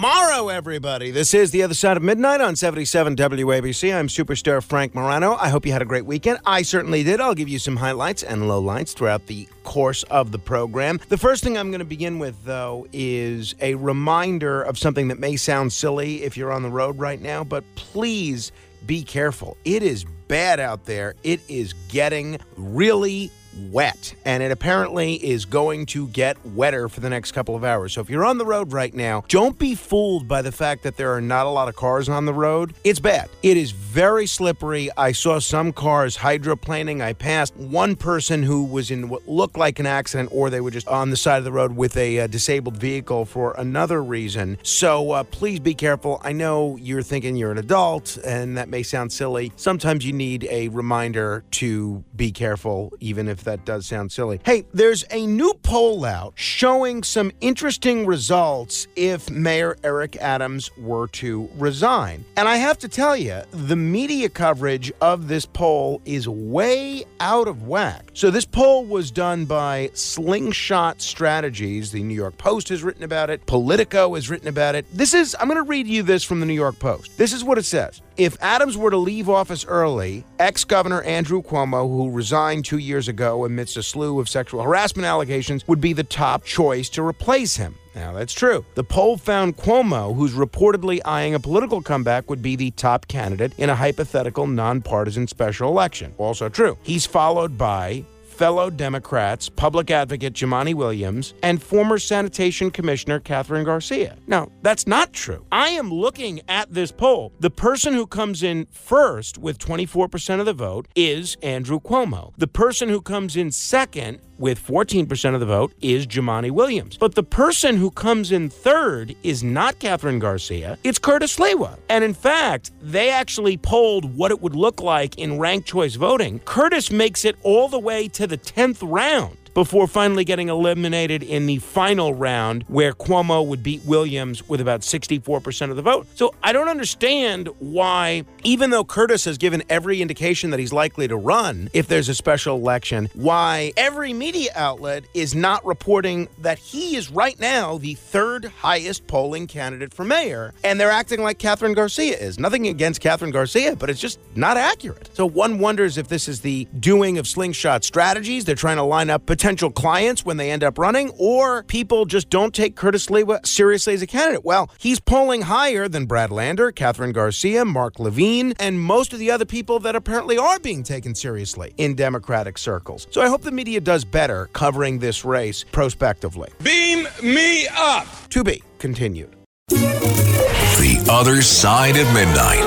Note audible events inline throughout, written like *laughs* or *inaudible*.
morrow, everybody. This is The Other Side of Midnight on 77 WABC. I'm superstar Frank Morano. I hope you had a great weekend. I certainly did. I'll give you some highlights and lowlights throughout the course of the program. The first thing I'm going to begin with, though, is a reminder of something that may sound silly if you're on the road right now, but please be careful. It is bad out there. It is getting really wet, and it apparently is going to get wetter for the next couple of hours. So if you're on the road right now, don't be fooled by the fact that there are not a lot of cars on the road. It's bad. It is very slippery. I saw some cars hydroplaning. I passed one person who was in what looked like an accident, or they were just on the side of the road with a uh, disabled vehicle for another reason. So uh, please be careful. I know you're thinking you're an adult, and that may sound silly. Sometimes you need a reminder to be careful, even if that does sound silly. Hey, there's a new poll out showing some interesting results if Mayor Eric Adams were to resign. And I have to tell you, the media coverage of this poll is way out of whack. So, this poll was done by Slingshot Strategies. The New York Post has written about it, Politico has written about it. This is, I'm going to read you this from the New York Post. This is what it says. If Adams were to leave office early, ex Governor Andrew Cuomo, who resigned two years ago amidst a slew of sexual harassment allegations, would be the top choice to replace him. Now, that's true. The poll found Cuomo, who's reportedly eyeing a political comeback, would be the top candidate in a hypothetical nonpartisan special election. Also true. He's followed by fellow Democrats, public advocate Jumaane Williams, and former sanitation commissioner Kathryn Garcia. Now, that's not true. I am looking at this poll. The person who comes in first with 24% of the vote is Andrew Cuomo. The person who comes in second with 14% of the vote is Jumaane Williams. But the person who comes in third is not Kathryn Garcia, it's Curtis Sliwa. And in fact, they actually polled what it would look like in ranked choice voting. Curtis makes it all the way to the 10th round before finally getting eliminated in the final round where Cuomo would beat Williams with about 64% of the vote. So I don't understand why, even though Curtis has given every indication that he's likely to run if there's a special election, why every media outlet is not reporting that he is right now the third highest polling candidate for mayor, and they're acting like Kathryn Garcia is. Nothing against Kathryn Garcia, but it's just not accurate. So one wonders if this is the doing of slingshot strategies. They're trying to line up potential clients when they end up running, or people just don't take Curtis Sliwa seriously as a candidate. Well, he's polling higher than Brad Lander, Kathryn Garcia, Mark Levine, and most of the other people that apparently are being taken seriously in Democratic circles. So I hope the media does better covering this race prospectively. Beam me up. To be continued. The Other Side of Midnight.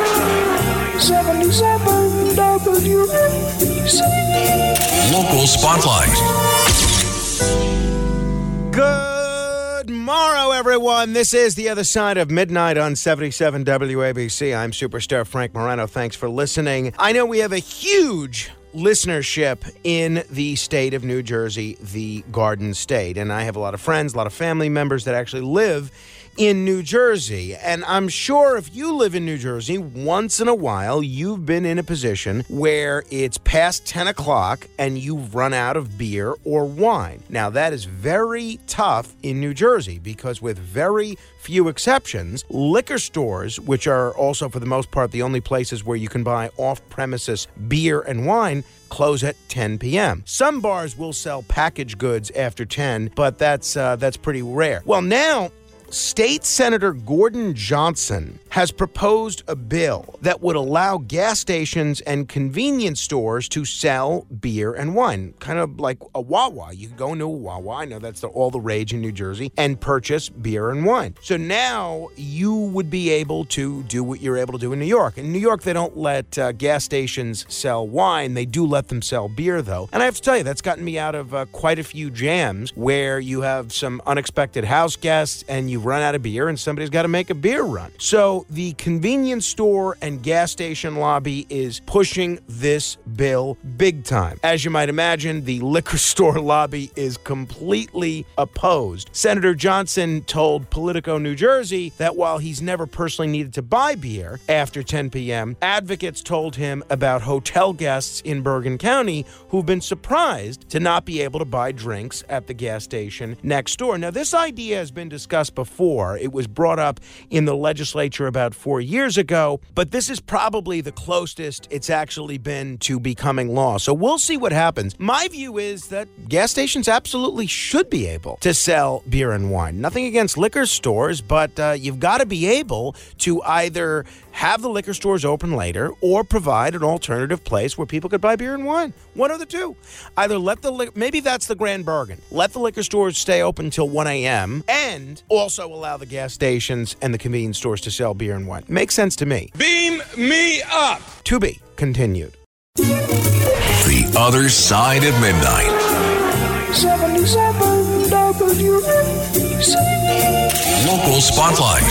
77 WABC. Local Spotlight. Good morrow, everyone. This is the other side of midnight on 77 WABC. I'm superstar Frank Morano. Thanks for listening. I know we have a huge listenership in the state of New Jersey, the Garden State. And I have a lot of friends, a lot of family members that actually live in New Jersey. And I'm sure if you live in New Jersey, once in a while, you've been in a position where it's past 10 o'clock and you've run out of beer or wine. Now, that is very tough in New Jersey because, with very few exceptions, liquor stores, which are also for the most part the only places where you can buy off premises beer and wine, close at 10 p.m. Some bars will sell packaged goods after 10, but that's uh, that's pretty rare. Well, now State Senator Gordon Johnson has proposed a bill that would allow gas stations and convenience stores to sell beer and wine, kind of like a Wawa. You can go into a Wawa, I know that's the, all the rage in New Jersey, and purchase beer and wine. So now you would be able to do what you're able to do in New York. In New York, they don't let uh, gas stations sell wine, they do let them sell beer, though. And I have to tell you, that's gotten me out of uh, quite a few jams where you have some unexpected house guests and you've run out of beer and somebody's got to make a beer run. So the convenience store and gas station lobby is pushing this bill big time. As you might imagine, the liquor *laughs* store lobby is completely opposed. Senator Johnson told Politico New Jersey that while he's never personally needed to buy beer after 10 p.m., advocates told him about hotel guests in Bergen County who've been surprised to not be able to buy drinks at the gas station next door. Now, this idea has been discussed before. It was brought up in the legislature about four years ago, but this is probably the closest it's actually been to becoming law. So we'll see what happens. My view is that gas stations absolutely should be able to sell beer and wine. Nothing against liquor stores, but uh, you've got to be able to either have the liquor stores open later or provide an alternative place where people could buy beer and wine. One of the two. Either let the li- maybe that's the grand bargain. Let the liquor stores stay open until 1 a.m. and also allow the gas stations and the convenience stores to sell beer and wine. Makes sense to me. Beam me up. To be continued. The Other Side of Midnight. 77 WABC. Local Spotlight.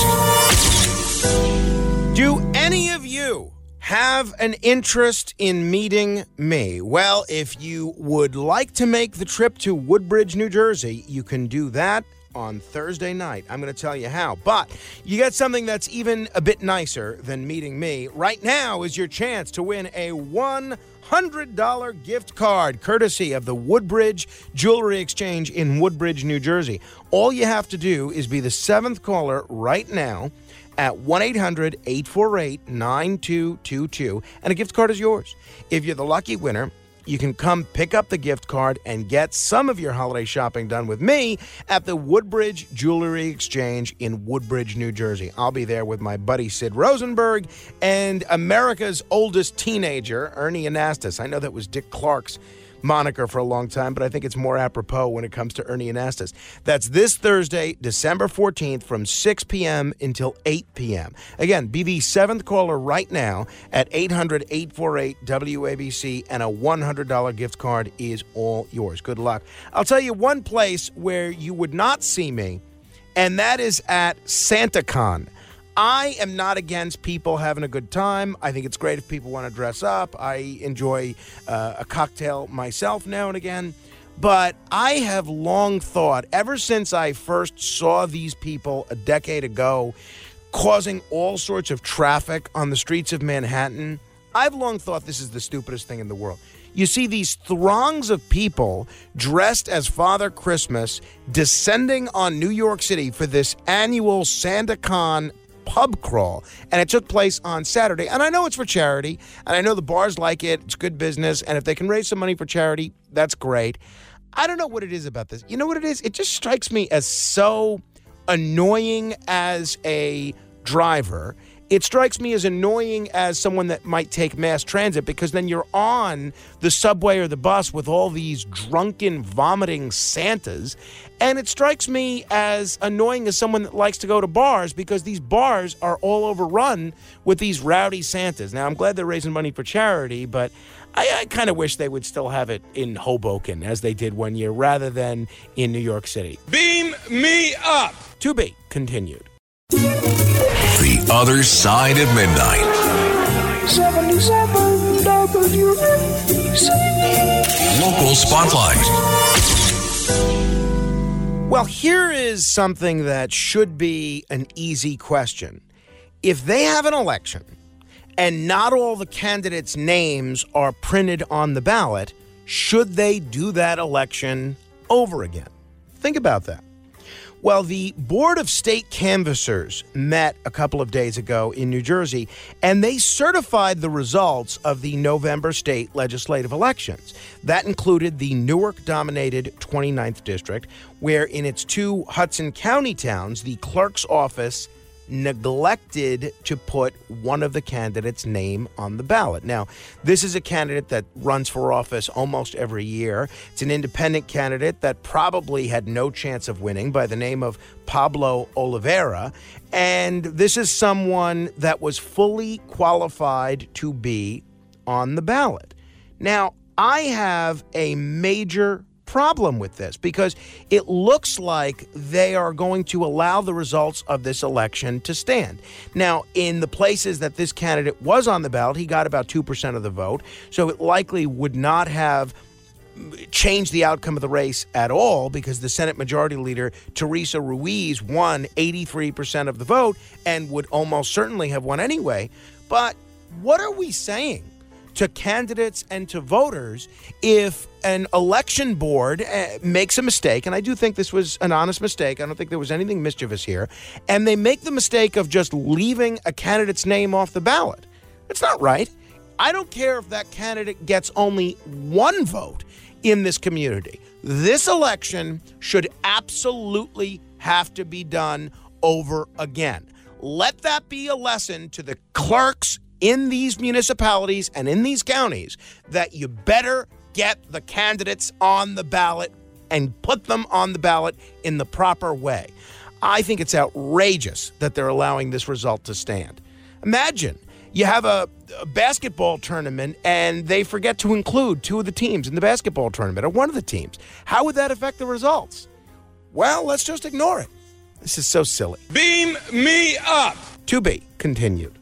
Do any of you have an interest in meeting me? Well, if you would like to make the trip to Woodbridge, New Jersey, you can do that on Thursday night. I'm going to tell you how. But you get something that's even a bit nicer than meeting me. Right now is your chance to win a $100 gift card courtesy of the Woodbridge Jewelry Exchange in Woodbridge, New Jersey. All you have to do is be the seventh caller right now at 1 800 848 9222, and a gift card is yours. If you're the lucky winner, you can come pick up the gift card and get some of your holiday shopping done with me at the Woodbridge Jewelry Exchange in Woodbridge, New Jersey. I'll be there with my buddy Sid Rosenberg and America's oldest teenager, Ernie Anastos. I know that was Dick Clark's moniker for a long time, but I think it's more apropos when it comes to Ernie Anastos. That's this Thursday, December 14th from 6 p.m. until 8 p.m. Again, be the seventh caller right now at 800 848 WABC, and a $100 gift card is all yours. Good luck. I'll tell you one place where you would not see me, and that is at SantaCon. I am not against people having a good time. I think it's great if people want to dress up. I enjoy uh, a cocktail myself now and again. But I have long thought, ever since I first saw these people a decade ago causing all sorts of traffic on the streets of Manhattan, I've long thought this is the stupidest thing in the world. You see these throngs of people dressed as Father Christmas descending on New York City for this annual SantaCon pub crawl, and it took place on Saturday. And I know it's for charity, and I know the bars like it. It's good business, and if they can raise some money for charity, that's great. I don't know what it is about this. You know what it is? It just strikes me as so annoying as a driver. It strikes me as annoying as someone that might take mass transit because then you're on the subway or the bus with all these drunken, vomiting Santas. And it strikes me as annoying as someone that likes to go to bars because these bars are all overrun with these rowdy Santas. Now, I'm glad they're raising money for charity, but I, I kind of wish they would still have it in Hoboken as they did one year rather than in New York City. Beam me up. To be continued. The Other Side of Midnight. 77 WABC. Local Spotlight. Well, here is something that should be an easy question. If they have an election and not all the candidates' names are printed on the ballot, should they do that election over again? Think about that. Well, the Board of State Canvassers met a couple of days ago in New Jersey, and they certified the results of the November state legislative elections. That included the Newark dominated 29th District, where in its two Hudson County towns, the clerk's office neglected to put one of the candidates' name on the ballot. Now, this is a candidate that runs for office almost every year. It's an independent candidate that probably had no chance of winning by the name of Pablo Oliveira. And this is someone that was fully qualified to be on the ballot. Now, I have a major problem with this because it looks like they are going to allow the results of this election to stand. Now, in the places that this candidate was on the ballot, he got about 2% of the vote. So it likely would not have change the outcome of the race at all because the Senate Majority Leader, Teresa Ruiz, won 83% of the vote and would almost certainly have won anyway. But what are we saying to candidates and to voters if an election board uh, makes a mistake? And I do think this was an honest mistake. I don't think there was anything mischievous here. And they make the mistake of just leaving a candidate's name off the ballot. It's not right. I don't care if that candidate gets only one vote in this community. This election should absolutely have to be done over again. Let that be a lesson to the clerks in these municipalities and in these counties that you better get the candidates on the ballot and put them on the ballot in the proper way. I think it's outrageous that they're allowing this result to stand. Imagine you have a, a, basketball tournament and they forget to include two of the teams in the basketball tournament or one of the teams. How would that affect the results? Well, let's just ignore it. This is so silly. Beam me up. To be continued.